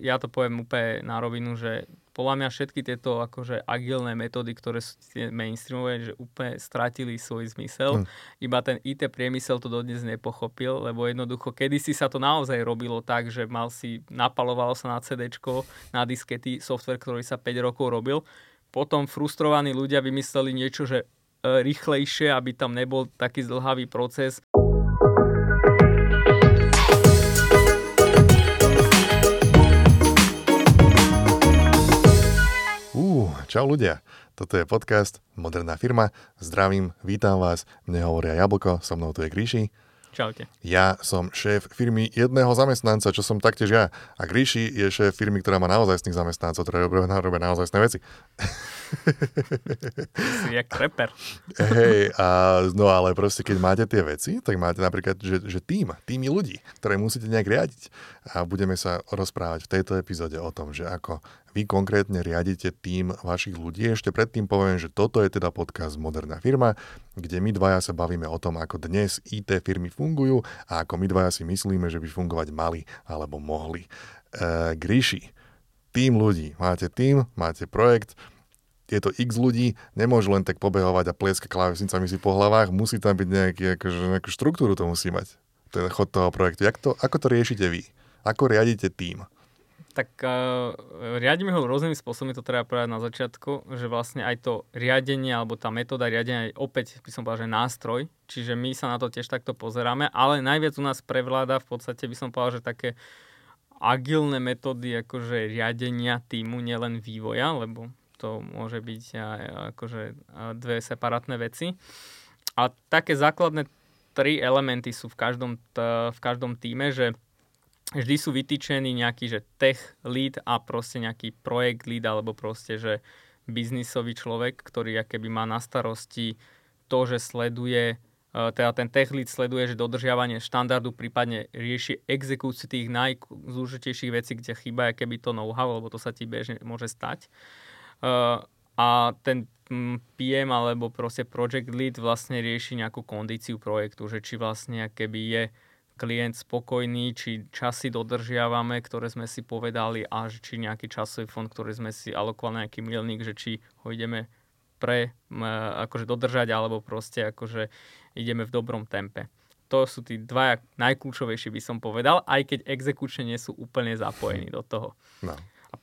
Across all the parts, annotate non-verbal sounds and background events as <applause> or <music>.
ja to poviem úplne na rovinu, že podľa mňa všetky tieto akože agilné metódy, ktoré sú mainstreamové, že úplne stratili svoj zmysel. Hmm. Iba ten IT priemysel to dodnes nepochopil, lebo jednoducho kedysi sa to naozaj robilo tak, že mal si, napalovalo sa na CD, na diskety, software, ktorý sa 5 rokov robil. Potom frustrovaní ľudia vymysleli niečo, že e, rýchlejšie, aby tam nebol taký zdlhavý proces. Čau ľudia, toto je podcast Moderná firma. Zdravím, vítam vás, mne hovoria Jablko, so mnou tu je Gríši. Čaute. Ja som šéf firmy jedného zamestnanca, čo som taktiež ja. A Gríši je šéf firmy, ktorá má naozajstných zamestnancov, ktoré robia, naozajstné veci. Si jak reper. Hej, a, no ale proste keď máte tie veci, tak máte napríklad, že, že tým, týmy ľudí, ktoré musíte nejak riadiť. A budeme sa rozprávať v tejto epizóde o tom, že ako vy konkrétne riadite tým vašich ľudí. Ešte predtým poviem, že toto je teda podcast Moderná firma, kde my dvaja sa bavíme o tom, ako dnes IT firmy fungujú a ako my dvaja si myslíme, že by fungovať mali alebo mohli. E, Gríši, tým ľudí. Máte tým, máte projekt, tieto x ľudí nemôžu len tak pobehovať a plieskať klávesnicami si po hlavách, musí tam byť nejaký, akože, nejakú štruktúru to musí mať, ten chod toho projektu. Jak to, ako to riešite vy? Ako riadite tým? Tak uh, riadíme ho rôznymi spôsobmi, to treba povedať na začiatku, že vlastne aj to riadenie, alebo tá metóda riadenia je opäť, by som povedal, že nástroj, čiže my sa na to tiež takto pozeráme, ale najviac u nás prevláda v podstate, by som povedal, že také agilné metódy akože riadenia týmu, nielen vývoja, lebo to môže byť aj akože dve separátne veci. A také základné tri elementy sú v každom, t- v každom týme, že vždy sú vytýčení nejaký, že tech lead a proste nejaký projekt lead, alebo proste, že biznisový človek, ktorý keby má na starosti to, že sleduje teda ten tech lead sleduje, že dodržiavanie štandardu prípadne rieši exekúciu tých najzúžitejších vecí, kde chýba keby to know-how, lebo to sa ti bežne môže stať. Uh, a ten PM alebo proste project lead vlastne rieši nejakú kondíciu projektu, že či vlastne keby je klient spokojný, či časy dodržiavame, ktoré sme si povedali a či nejaký časový fond, ktorý sme si alokovali nejaký milník, že či ho ideme pre, akože dodržať alebo proste akože ideme v dobrom tempe. To sú tí dva najkľúčovejší by som povedal, aj keď exekučne nie sú úplne zapojení do toho. No.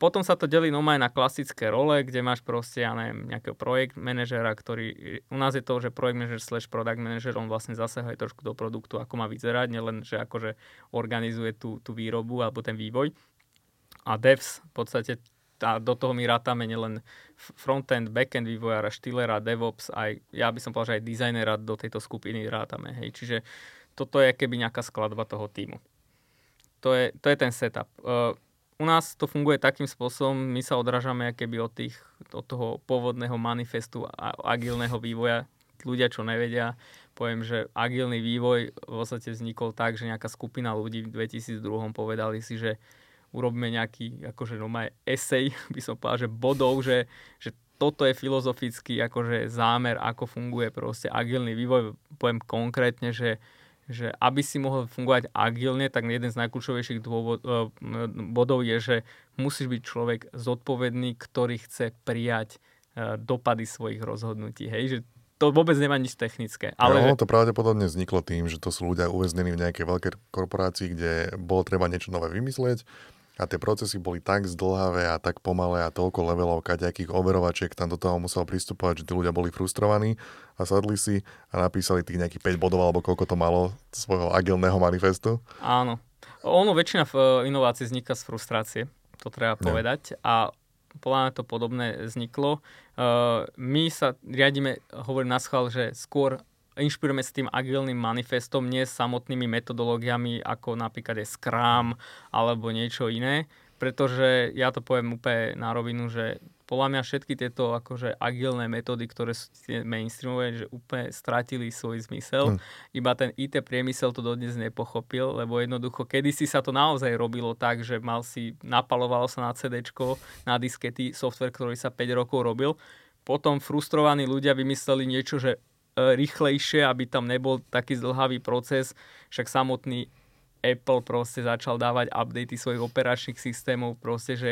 Potom sa to delí normálne na klasické role, kde máš proste, ja neviem, nejakého projekt manažera, ktorý, u nás je to, že projekt manažer slash product manager, on vlastne zasahuje trošku do produktu, ako má vyzerať, nielen, že akože organizuje tú, tú výrobu alebo ten vývoj. A devs v podstate a do toho my rátame nielen frontend, backend vývojára, štýlera, DevOps, aj ja by som povedal, že aj dizajnera do tejto skupiny rátame. Hej. Čiže toto je keby nejaká skladba toho týmu. To je, to je ten setup. Uh, u nás to funguje takým spôsobom, my sa odrážame keby od, tých, od toho pôvodného manifestu agilného vývoja. Ľudia, čo nevedia, poviem, že agilný vývoj v podstate vznikol tak, že nejaká skupina ľudí v 2002 povedali si, že urobíme nejaký akože normálne esej, <laughs> by som povedal, že bodov, že, že toto je filozofický akože zámer, ako funguje proste agilný vývoj. Poviem konkrétne, že že aby si mohol fungovať agilne, tak jeden z najkľúčovejších dôvod, eh, bodov je, že musíš byť človek zodpovedný, ktorý chce prijať eh, dopady svojich rozhodnutí. Hej? Že to vôbec nemá nič technické. Ale no, že... to pravdepodobne vzniklo tým, že to sú ľudia uväznení v nejakej veľkej korporácii, kde bolo treba niečo nové vymyslieť a tie procesy boli tak zdlhavé a tak pomalé a toľko levelov kaďakých overovačiek tam do toho musel pristupovať, že tí ľudia boli frustrovaní a sadli si a napísali tých nejakých 5 bodov alebo koľko to malo svojho agilného manifestu. Áno. Ono väčšina v eh, inovácií vzniká z frustrácie, to treba povedať. A podľa to podobné vzniklo. Uh, my sa riadíme, hovorím na schvál, že skôr inšpirujeme s tým agilným manifestom, nie samotnými metodológiami, ako napríklad je Scrum alebo niečo iné, pretože ja to poviem úplne na rovinu, že podľa mňa všetky tieto akože agilné metódy, ktoré sú mainstreamové, že úplne stratili svoj zmysel. Hmm. Iba ten IT priemysel to dodnes nepochopil, lebo jednoducho kedysi sa to naozaj robilo tak, že mal si, napalovalo sa na CD, na diskety, software, ktorý sa 5 rokov robil. Potom frustrovaní ľudia vymysleli niečo, že rýchlejšie, aby tam nebol taký zdlhavý proces, však samotný Apple proste začal dávať updaty svojich operačných systémov, proste, že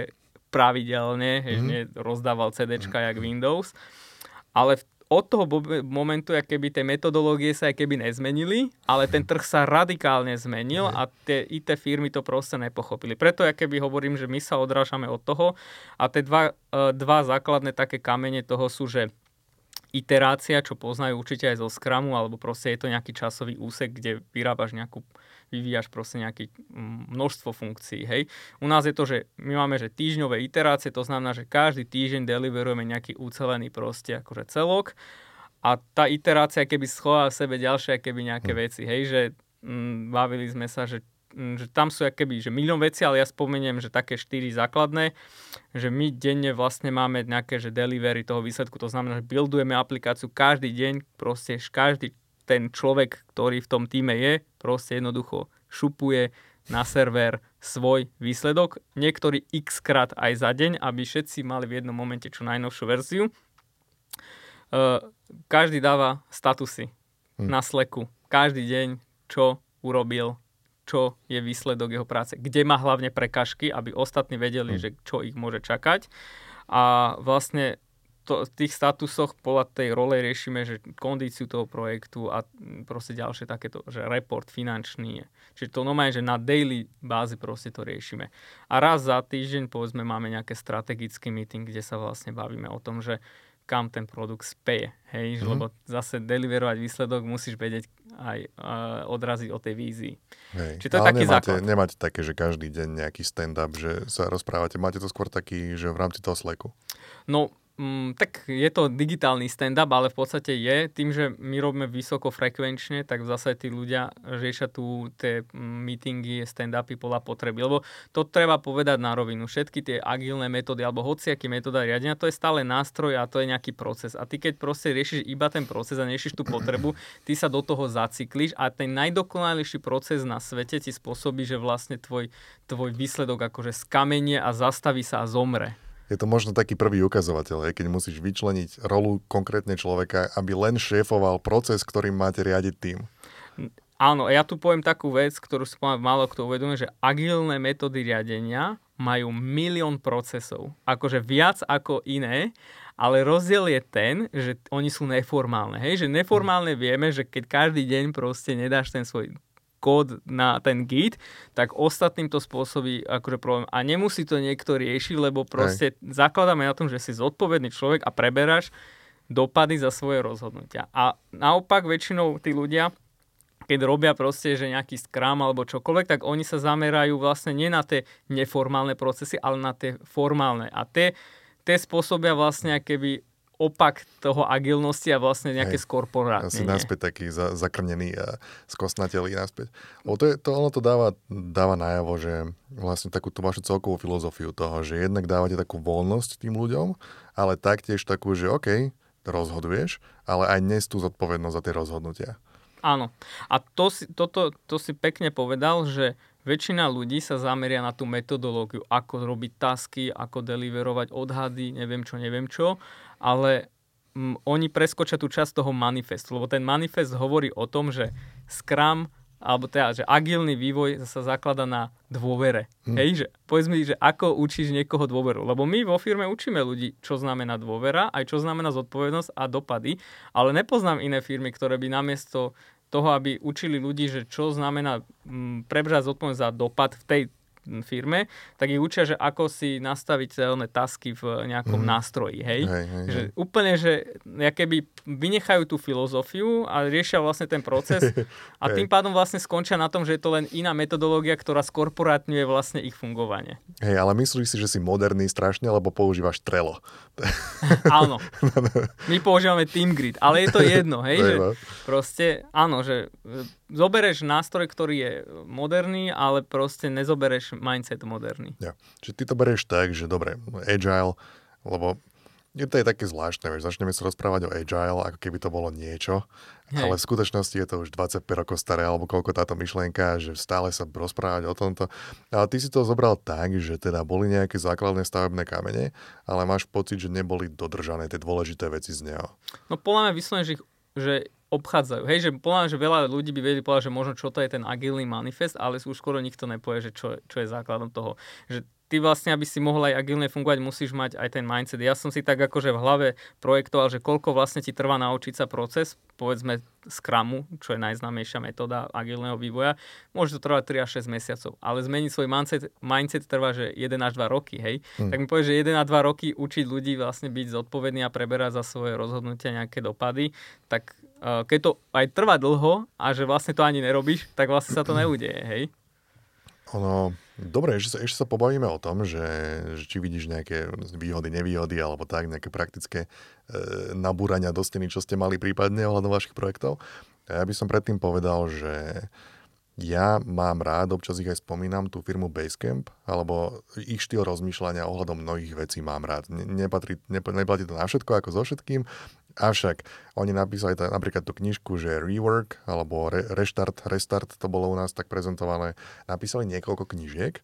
pravidelne, mm-hmm. že rozdával CDčka jak Windows. Ale v od toho momentu, keby tie metodológie sa keby nezmenili, ale ten trh sa radikálne zmenil a tie IT firmy to proste nepochopili. Preto keby hovorím, že my sa odrážame od toho a tie dva, e, dva základné také kamene toho sú, že iterácia, čo poznajú určite aj zo Scrumu, alebo proste je to nejaký časový úsek, kde vyrábaš nejakú vyvíjaš proste nejaké mm, množstvo funkcií. Hej. U nás je to, že my máme že týždňové iterácie, to znamená, že každý týždeň deliverujeme nejaký ucelený proste akože celok a tá iterácia keby schová v sebe ďalšie keby nejaké hm. veci. Hej, že mm, bavili sme sa, že že tam sú keby, že milión vecí, ale ja spomeniem, že také štyri základné, že my denne vlastne máme nejaké, že delivery toho výsledku, to znamená, že buildujeme aplikáciu každý deň, proste každý ten človek, ktorý v tom týme je, proste jednoducho šupuje na server svoj výsledok, niektorý x krát aj za deň, aby všetci mali v jednom momente čo najnovšiu verziu. Uh, každý dáva statusy hm. na Slacku. Každý deň, čo urobil, čo je výsledok jeho práce. Kde má hlavne prekažky, aby ostatní vedeli, hm. že čo ich môže čakať. A vlastne to, v tých statusoch podľa tej role riešime, že kondíciu toho projektu a proste ďalšie takéto, že report finančný je. Čiže to normálne, že na daily bázi proste to riešime. A raz za týždeň povedzme máme nejaké strategický meeting, kde sa vlastne bavíme o tom, že kam ten produkt speje. Hej, mm-hmm. lebo zase deliverovať výsledok musíš vedieť aj uh, odraziť o tej vízii. Hej. Čiže to je Ale taký nemáte, základ. nemáte také, že každý deň nejaký stand-up, že sa rozprávate. Máte to skôr taký, že v rámci toho sleku. No, Mm, tak je to digitálny stand-up, ale v podstate je. Tým, že my robíme vysokofrekvenčne, tak v zásade tí ľudia riešia tu tie mm, meetingy, stand-upy podľa potreby. Lebo to treba povedať na rovinu. Všetky tie agilné metódy alebo hociaké metóda riadenia, to je stále nástroj a to je nejaký proces. A ty keď proste riešiš iba ten proces a neriešiš tú potrebu, ty sa do toho zacykliš a ten najdokonalejší proces na svete ti spôsobí, že vlastne tvoj, tvoj výsledok akože skamenie a zastaví sa a zomre je to možno taký prvý ukazovateľ, keď musíš vyčleniť rolu konkrétne človeka, aby len šéfoval proces, ktorým máte riadiť tým. Áno, ja tu poviem takú vec, ktorú si poviem málo kto uvedomuje, že agilné metódy riadenia majú milión procesov. Akože viac ako iné, ale rozdiel je ten, že oni sú neformálne. Hej? Že neformálne vieme, že keď každý deň proste nedáš ten svoj kód na ten git, tak ostatným to spôsobí akože problém. A nemusí to niekto riešiť, lebo proste Hej. zakladáme na tom, že si zodpovedný človek a preberáš dopady za svoje rozhodnutia. A naopak väčšinou tí ľudia, keď robia proste, že nejaký skram alebo čokoľvek, tak oni sa zamerajú vlastne nie na tie neformálne procesy, ale na tie formálne. A tie, tie spôsobia vlastne keby opak toho agilnosti a vlastne nejaké Hej. skorporátne. Asi naspäť taký za, zakrnený a skosnatelý naspäť. O to, je, to ono to dáva, dáva najavo, že vlastne takú tú vašu celkovú filozofiu toho, že jednak dávate takú voľnosť tým ľuďom, ale taktiež takú, že OK, rozhoduješ, ale aj dnes tú zodpovednosť za tie rozhodnutia. Áno. A to si, toto, to si pekne povedal, že väčšina ľudí sa zameria na tú metodológiu, ako robiť tasky, ako deliverovať odhady, neviem čo, neviem čo ale m, oni preskočia tú časť toho manifestu, lebo ten manifest hovorí o tom, že Scrum alebo teda, že agilný vývoj sa zaklada na dôvere. Hmm. Hej, že povedz mi, že ako učíš niekoho dôveru. Lebo my vo firme učíme ľudí, čo znamená dôvera, aj čo znamená zodpovednosť a dopady, ale nepoznám iné firmy, ktoré by namiesto toho, aby učili ľudí, že čo znamená prebrať zodpovednosť za dopad v tej firme, tak ich učia, že ako si nastaviť celé tasky v nejakom mm. nástroji, hej? Hej, hej, že hej. Úplne, že keby vynechajú tú filozofiu a riešia vlastne ten proces <laughs> a tým pádom vlastne skončia na tom, že je to len iná metodológia, ktorá skorporátňuje vlastne ich fungovanie. Hej, ale myslíš si, že si moderný strašne, lebo používaš Trello? <laughs> áno. <laughs> My používame TeamGrid, ale je to jedno, hej? že proste, áno, že zobereš nástroj, ktorý je moderný, ale proste nezobereš mindset moderný. Ja. Čiže ty to bereš tak, že dobre, agile, lebo je to je také zvláštne, že začneme sa rozprávať o agile, ako keby to bolo niečo, Hej. ale v skutočnosti je to už 25 rokov staré, alebo koľko táto myšlienka, že stále sa rozprávať o tomto. Ale ty si to zobral tak, že teda boli nejaké základné stavebné kamene, ale máš pocit, že neboli dodržané tie dôležité veci z neho. No podľa mňa vyslovene, že, že obchádzajú. Hej, že podľa že veľa ľudí by vedeli povedať, že možno čo to je ten agilný manifest, ale už skoro nikto nepovie, že čo, čo je základom toho. Že ty vlastne, aby si mohol aj agilne fungovať, musíš mať aj ten mindset. Ja som si tak akože v hlave projektoval, že koľko vlastne ti trvá naučiť sa proces, povedzme Scrumu, čo je najznámejšia metóda agilného vývoja, môže to trvať 3 až 6 mesiacov, ale zmeniť svoj mindset, mindset trvá, že 1 až 2 roky, hej. Hmm. Tak mi povie, že 1 až 2 roky učiť ľudí vlastne byť zodpovedný a preberať za svoje rozhodnutia nejaké dopady, tak keď to aj trvá dlho a že vlastne to ani nerobíš, tak vlastne sa to neudeje, hej. Ono, dobre, ešte sa, ešte sa pobavíme o tom, že, že či vidíš nejaké výhody, nevýhody, alebo tak, nejaké praktické e, nabúrania do steny, čo ste mali prípadne ohľadom vašich projektov. A ja by som predtým povedal, že ja mám rád, občas ich aj spomínam, tú firmu Basecamp, alebo ich štýl rozmýšľania ohľadom mnohých vecí mám rád. Nepatrí, neplatí to na všetko ako so všetkým, avšak oni napísali t- napríklad tú knižku, že Rework, alebo re, Restart, Restart, to bolo u nás tak prezentované. Napísali niekoľko knižiek,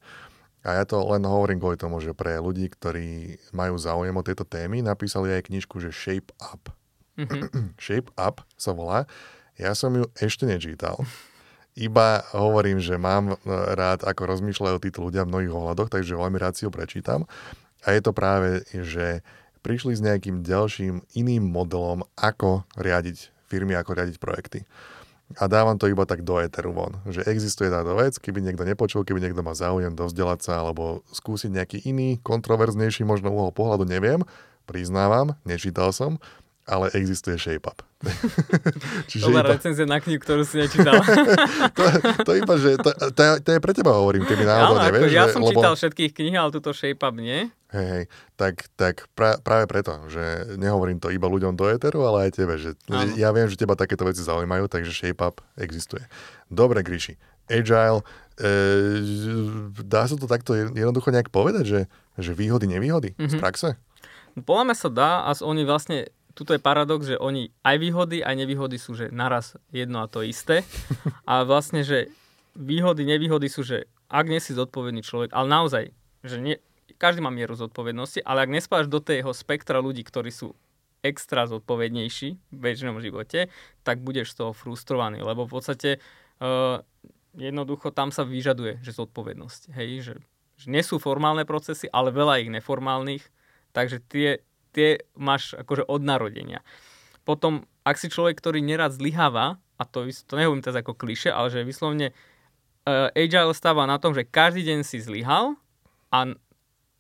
a ja to len hovorím kvôli tomu, že pre ľudí, ktorí majú záujem o tieto témy, napísali aj knižku, že Shape Up. Mm-hmm. <clears throat> Shape Up sa volá. Ja som ju ešte nečítal. Iba hovorím, že mám e, rád, ako rozmýšľajú títo ľudia v mnohých ohľadoch, takže veľmi rád si ho prečítam. A je to práve, že prišli s nejakým ďalším iným modelom, ako riadiť firmy, ako riadiť projekty. A dávam to iba tak do éteru von, že existuje táto vec, keby niekto nepočul, keby niekto má záujem dovzdelať sa alebo skúsiť nejaký iný, kontroverznejší možno uhol pohľadu, neviem, priznávam, nečítal som, ale existuje ShapeUp. <laughs> Čiže iba... recenzia na knihu, ktorú si nečítal. <laughs> to, to, iba, že to, to, to je pre teba hovorím, keby náhodou ja, nevieš. Ja že, som lebo... čítal všetkých knih, ale túto ShapeUp nie. Hej, hej, tak, tak pra, práve preto, že nehovorím to iba ľuďom do Eteru, ale aj tebe, že ano. ja viem, že teba takéto veci zaujímajú, takže ShapeUp existuje. Dobre, Gríši, Agile, e, dá sa to takto jednoducho nejak povedať, že, že výhody, nevýhody mm-hmm. z mhm. praxe? Podľa mňa sa dá a oni vlastne tuto je paradox, že oni aj výhody, aj nevýhody sú, že naraz jedno a to isté. <laughs> A vlastne, že výhody, nevýhody sú, že ak nie si zodpovedný človek, ale naozaj, že nie, každý má mieru zodpovednosti, ale ak nespáš do tého spektra ľudí, ktorí sú extra zodpovednejší v bežnom živote, tak budeš z toho frustrovaný, lebo v podstate uh, jednoducho tam sa vyžaduje, že zodpovednosť. Hej, že, že nie sú formálne procesy, ale veľa ich neformálnych, takže tie tie máš akože od narodenia. Potom, ak si človek, ktorý nerad zlyháva, a to, to nehovorím teraz ako kliše, ale že vyslovne uh, Agile stáva na tom, že každý deň si zlyhal a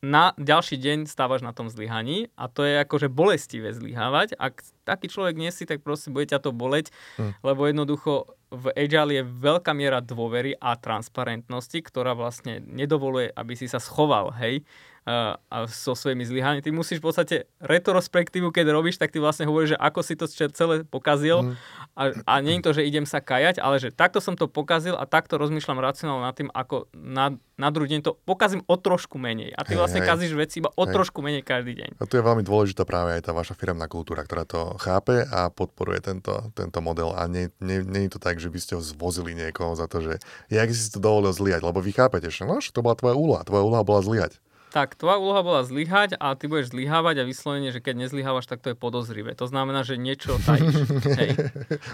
na ďalší deň stávaš na tom zlyhaní a to je akože bolestivé zlyhávať. Ak taký človek nie si, tak proste bude ťa to boleť, hm. lebo jednoducho v Agile je veľká miera dôvery a transparentnosti, ktorá vlastne nedovoluje, aby si sa schoval, hej, a, a so svojimi zlyhaniami. Ty musíš v podstate retrospektívu, keď robíš, tak ty vlastne hovoríš, že ako si to celé pokazil mm. a, a nie je to, že idem sa kajať, ale že takto som to pokazil a takto rozmýšľam racionálne nad tým, ako na, na druhý deň to pokazím o trošku menej. A ty hey, vlastne hey. kazíš veci iba o hey. trošku menej každý deň. A tu je veľmi dôležitá práve aj tá vaša firmná kultúra, ktorá to chápe a podporuje tento, tento model. A nie, nie, nie je to tak, že by ste ho zvozili niekoho za to, že jak si to dovolil zlyhať, lebo vy chápete, že no, to bola tvoja úloha. Tvoja úloha bola zlyhať. Tak, tvoja úloha bola zlyhať a ty budeš zlyhávať a vyslovene, že keď nezlyhávaš, tak to je podozrivé. To znamená, že niečo <laughs> tajíš.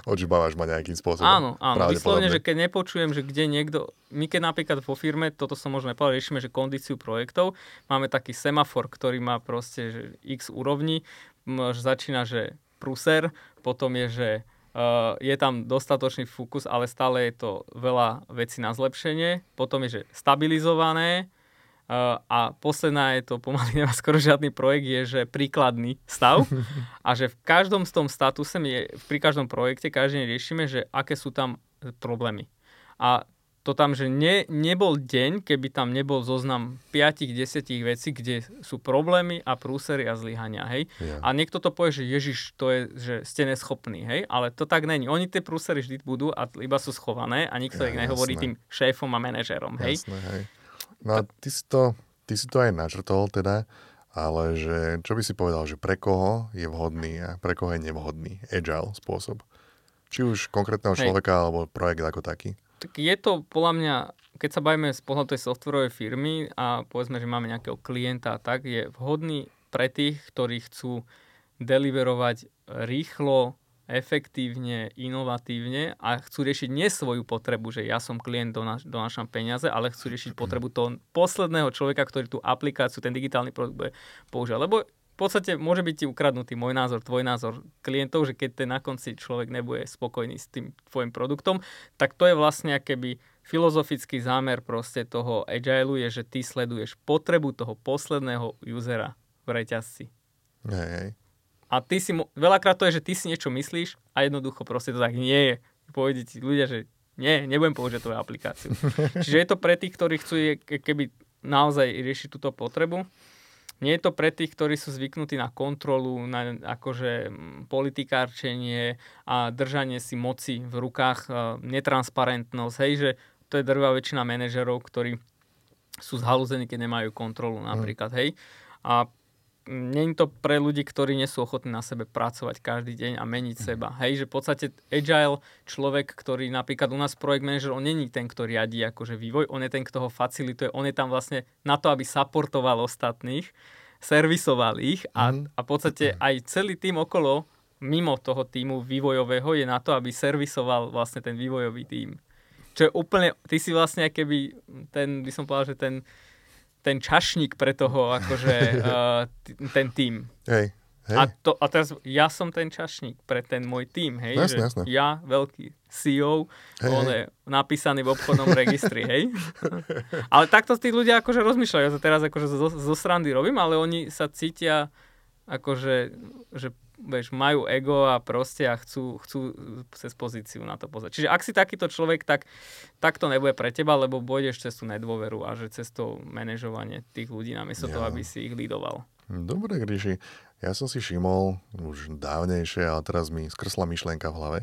Odžbávaš ma nejakým spôsobom. Áno, áno. Vyslovene, že keď nepočujem, že kde niekto... My keď napríklad vo firme, toto som možno nepovedal, riešime, že kondíciu projektov, máme taký semafor, ktorý má proste že x úrovní. Začína, že pruser, potom je, že Uh, je tam dostatočný fokus, ale stále je to veľa vecí na zlepšenie. Potom je, že stabilizované, a posledná je to pomaly <laughs> nemá skoro žiadny projekt, je, že príkladný stav <laughs> a že v každom z tom statuse, je, pri každom projekte každý riešime, že aké sú tam problémy. A to tam, že ne, nebol deň, keby tam nebol zoznam 5-10 vecí, kde sú problémy a prúsery a zlyhania, hej. Yeah. A niekto to povie, že Ježiš, to je, že ste neschopní, hej. Ale to tak není. Oni tie prúsery vždy budú a iba sú schované a nikto ich nehovorí jasné. tým šéfom a manažérom, hej. Jasné, hej. No a ty si to, ty si to aj načrtol teda, ale že čo by si povedal, že pre koho je vhodný a pre koho je nevhodný agile spôsob? Či už konkrétneho človeka Hej. alebo projekt ako taký? Tak je to podľa mňa, keď sa bavíme z pohľadu tej softwarovej firmy a povedzme, že máme nejakého klienta tak, je vhodný pre tých, ktorí chcú deliverovať rýchlo, efektívne, inovatívne a chcú riešiť nie svoju potrebu, že ja som klient, donáš, donášam peniaze, ale chcú riešiť potrebu toho posledného človeka, ktorý tú aplikáciu, ten digitálny produkt bude používať. Lebo v podstate môže byť ti ukradnutý môj názor, tvoj názor klientov, že keď ten na konci človek nebude spokojný s tým tvojim produktom, tak to je vlastne keby filozofický zámer proste toho agile je, že ty sleduješ potrebu toho posledného usera v reťazci. Hej, hej. A ty si, veľakrát to je, že ty si niečo myslíš a jednoducho proste to tak nie je. Povedia ti ľudia, že nie, nebudem použiť tvoju aplikáciu. <laughs> Čiže je to pre tých, ktorí chcú keby naozaj riešiť túto potrebu. Nie je to pre tých, ktorí sú zvyknutí na kontrolu, na akože politikárčenie a držanie si moci v rukách, netransparentnosť, hej, že to je drvá väčšina manažerov, ktorí sú zhalúzení, keď nemajú kontrolu napríklad, hej. A je to pre ľudí, ktorí nie sú ochotní na sebe pracovať každý deň a meniť mm. seba. Hej, že v podstate agile človek, ktorý napríklad u nás projekt manager, on není ten, kto riadí akože vývoj, on je ten, kto ho facilituje, on je tam vlastne na to, aby supportoval ostatných, servisoval ich a, mm. a v podstate aj celý tým okolo, mimo toho týmu vývojového, je na to, aby servisoval vlastne ten vývojový tým. Čo je úplne, ty si vlastne keby ten, by som povedal, že ten ten čašník pre toho, akože uh, <laughs> t- ten tým. Hej. Hej. A, to, a teraz ja som ten čašník pre ten môj tým, hej? Jasne, že jasne. Ja, veľký CEO, Hej, on hej. je napísaný v obchodnom registri, hej? <laughs> ale takto tí ľudia akože rozmýšľajú, ja to teraz akože zo, zo srandy robím, ale oni sa cítia akože, že vieš, majú ego a proste a chcú, chcú cez pozíciu na to pozrieť. Čiže ak si takýto človek, tak, tak to nebude pre teba, lebo pôjdeš cez tú nedôveru a že cez to manažovanie tých ľudí namiesto Ja. toho, aby si ich lídoval. Dobre, Gríši. Ja som si všimol už dávnejšie, ale teraz mi skrsla myšlienka v hlave.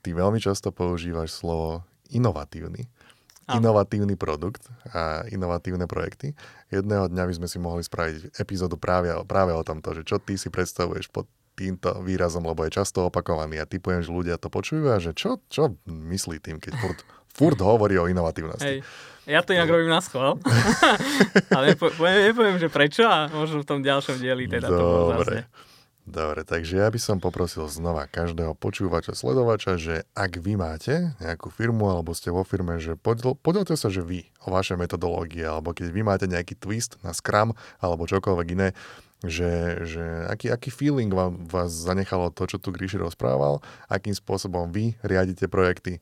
Ty veľmi často používaš slovo inovatívny. Áno. Inovatívny produkt a inovatívne projekty. Jedného dňa by sme si mohli spraviť epizódu práve, práve o tomto, že čo ty si predstavuješ pod týmto výrazom, lebo je často opakovaný a typujem, že ľudia to počujú a že čo, čo myslí tým, keď furt, furt hovorí o inovatívnosti. Hej. Ja to inak robím na schvál. <laughs> ale nepo, poviem, nepoviem, že prečo a možno v tom ďalšom dieli teda to bolo Dobre. Dobre, takže ja by som poprosil znova každého počúvača, sledovača, že ak vy máte nejakú firmu alebo ste vo firme, že podel, podelte sa, že vy o vaše metodológie, alebo keď vy máte nejaký twist na Scrum alebo čokoľvek iné, že, že aký, aký feeling vám, vás zanechalo to, čo tu Gríši rozprával, akým spôsobom vy riadite projekty e,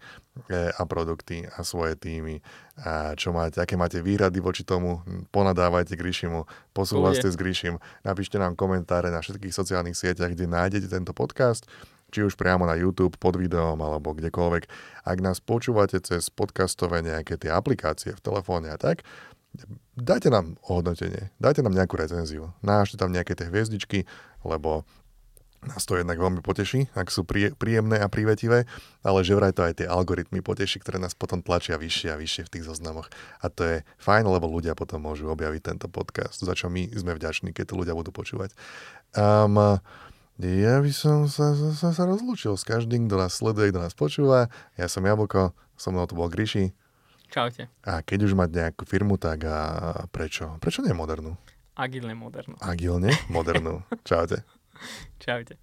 a produkty a svoje týmy? A čo máte, aké máte výhrady voči tomu, ponadávajte Gríšimu, posúhlaste s Gríšim, napíšte nám komentáre na všetkých sociálnych sieťach, kde nájdete tento podcast, či už priamo na YouTube, pod videom alebo kdekoľvek. Ak nás počúvate cez podcastové nejaké tie aplikácie v telefóne a tak, dajte nám ohodnotenie, dajte nám nejakú recenziu, nášte tam nejaké tie hviezdičky, lebo nás to jednak veľmi poteší, ak sú prie, príjemné a prívetivé, ale že vraj to aj tie algoritmy poteší, ktoré nás potom tlačia vyššie a vyššie v tých zoznamoch. A to je fajn, lebo ľudia potom môžu objaviť tento podcast, za čo my sme vďační, keď to ľudia budú počúvať. Um, ja by som sa, sa, sa, rozlúčil s každým, kto nás sleduje, kto nás počúva. Ja som Jablko, so mnou tu bol Gríši. Čaute. A keď už mať nejakú firmu, tak a prečo? Prečo nie modernú? Agilne moderno. Agilne modernú. <laughs> Čaute. Čaute.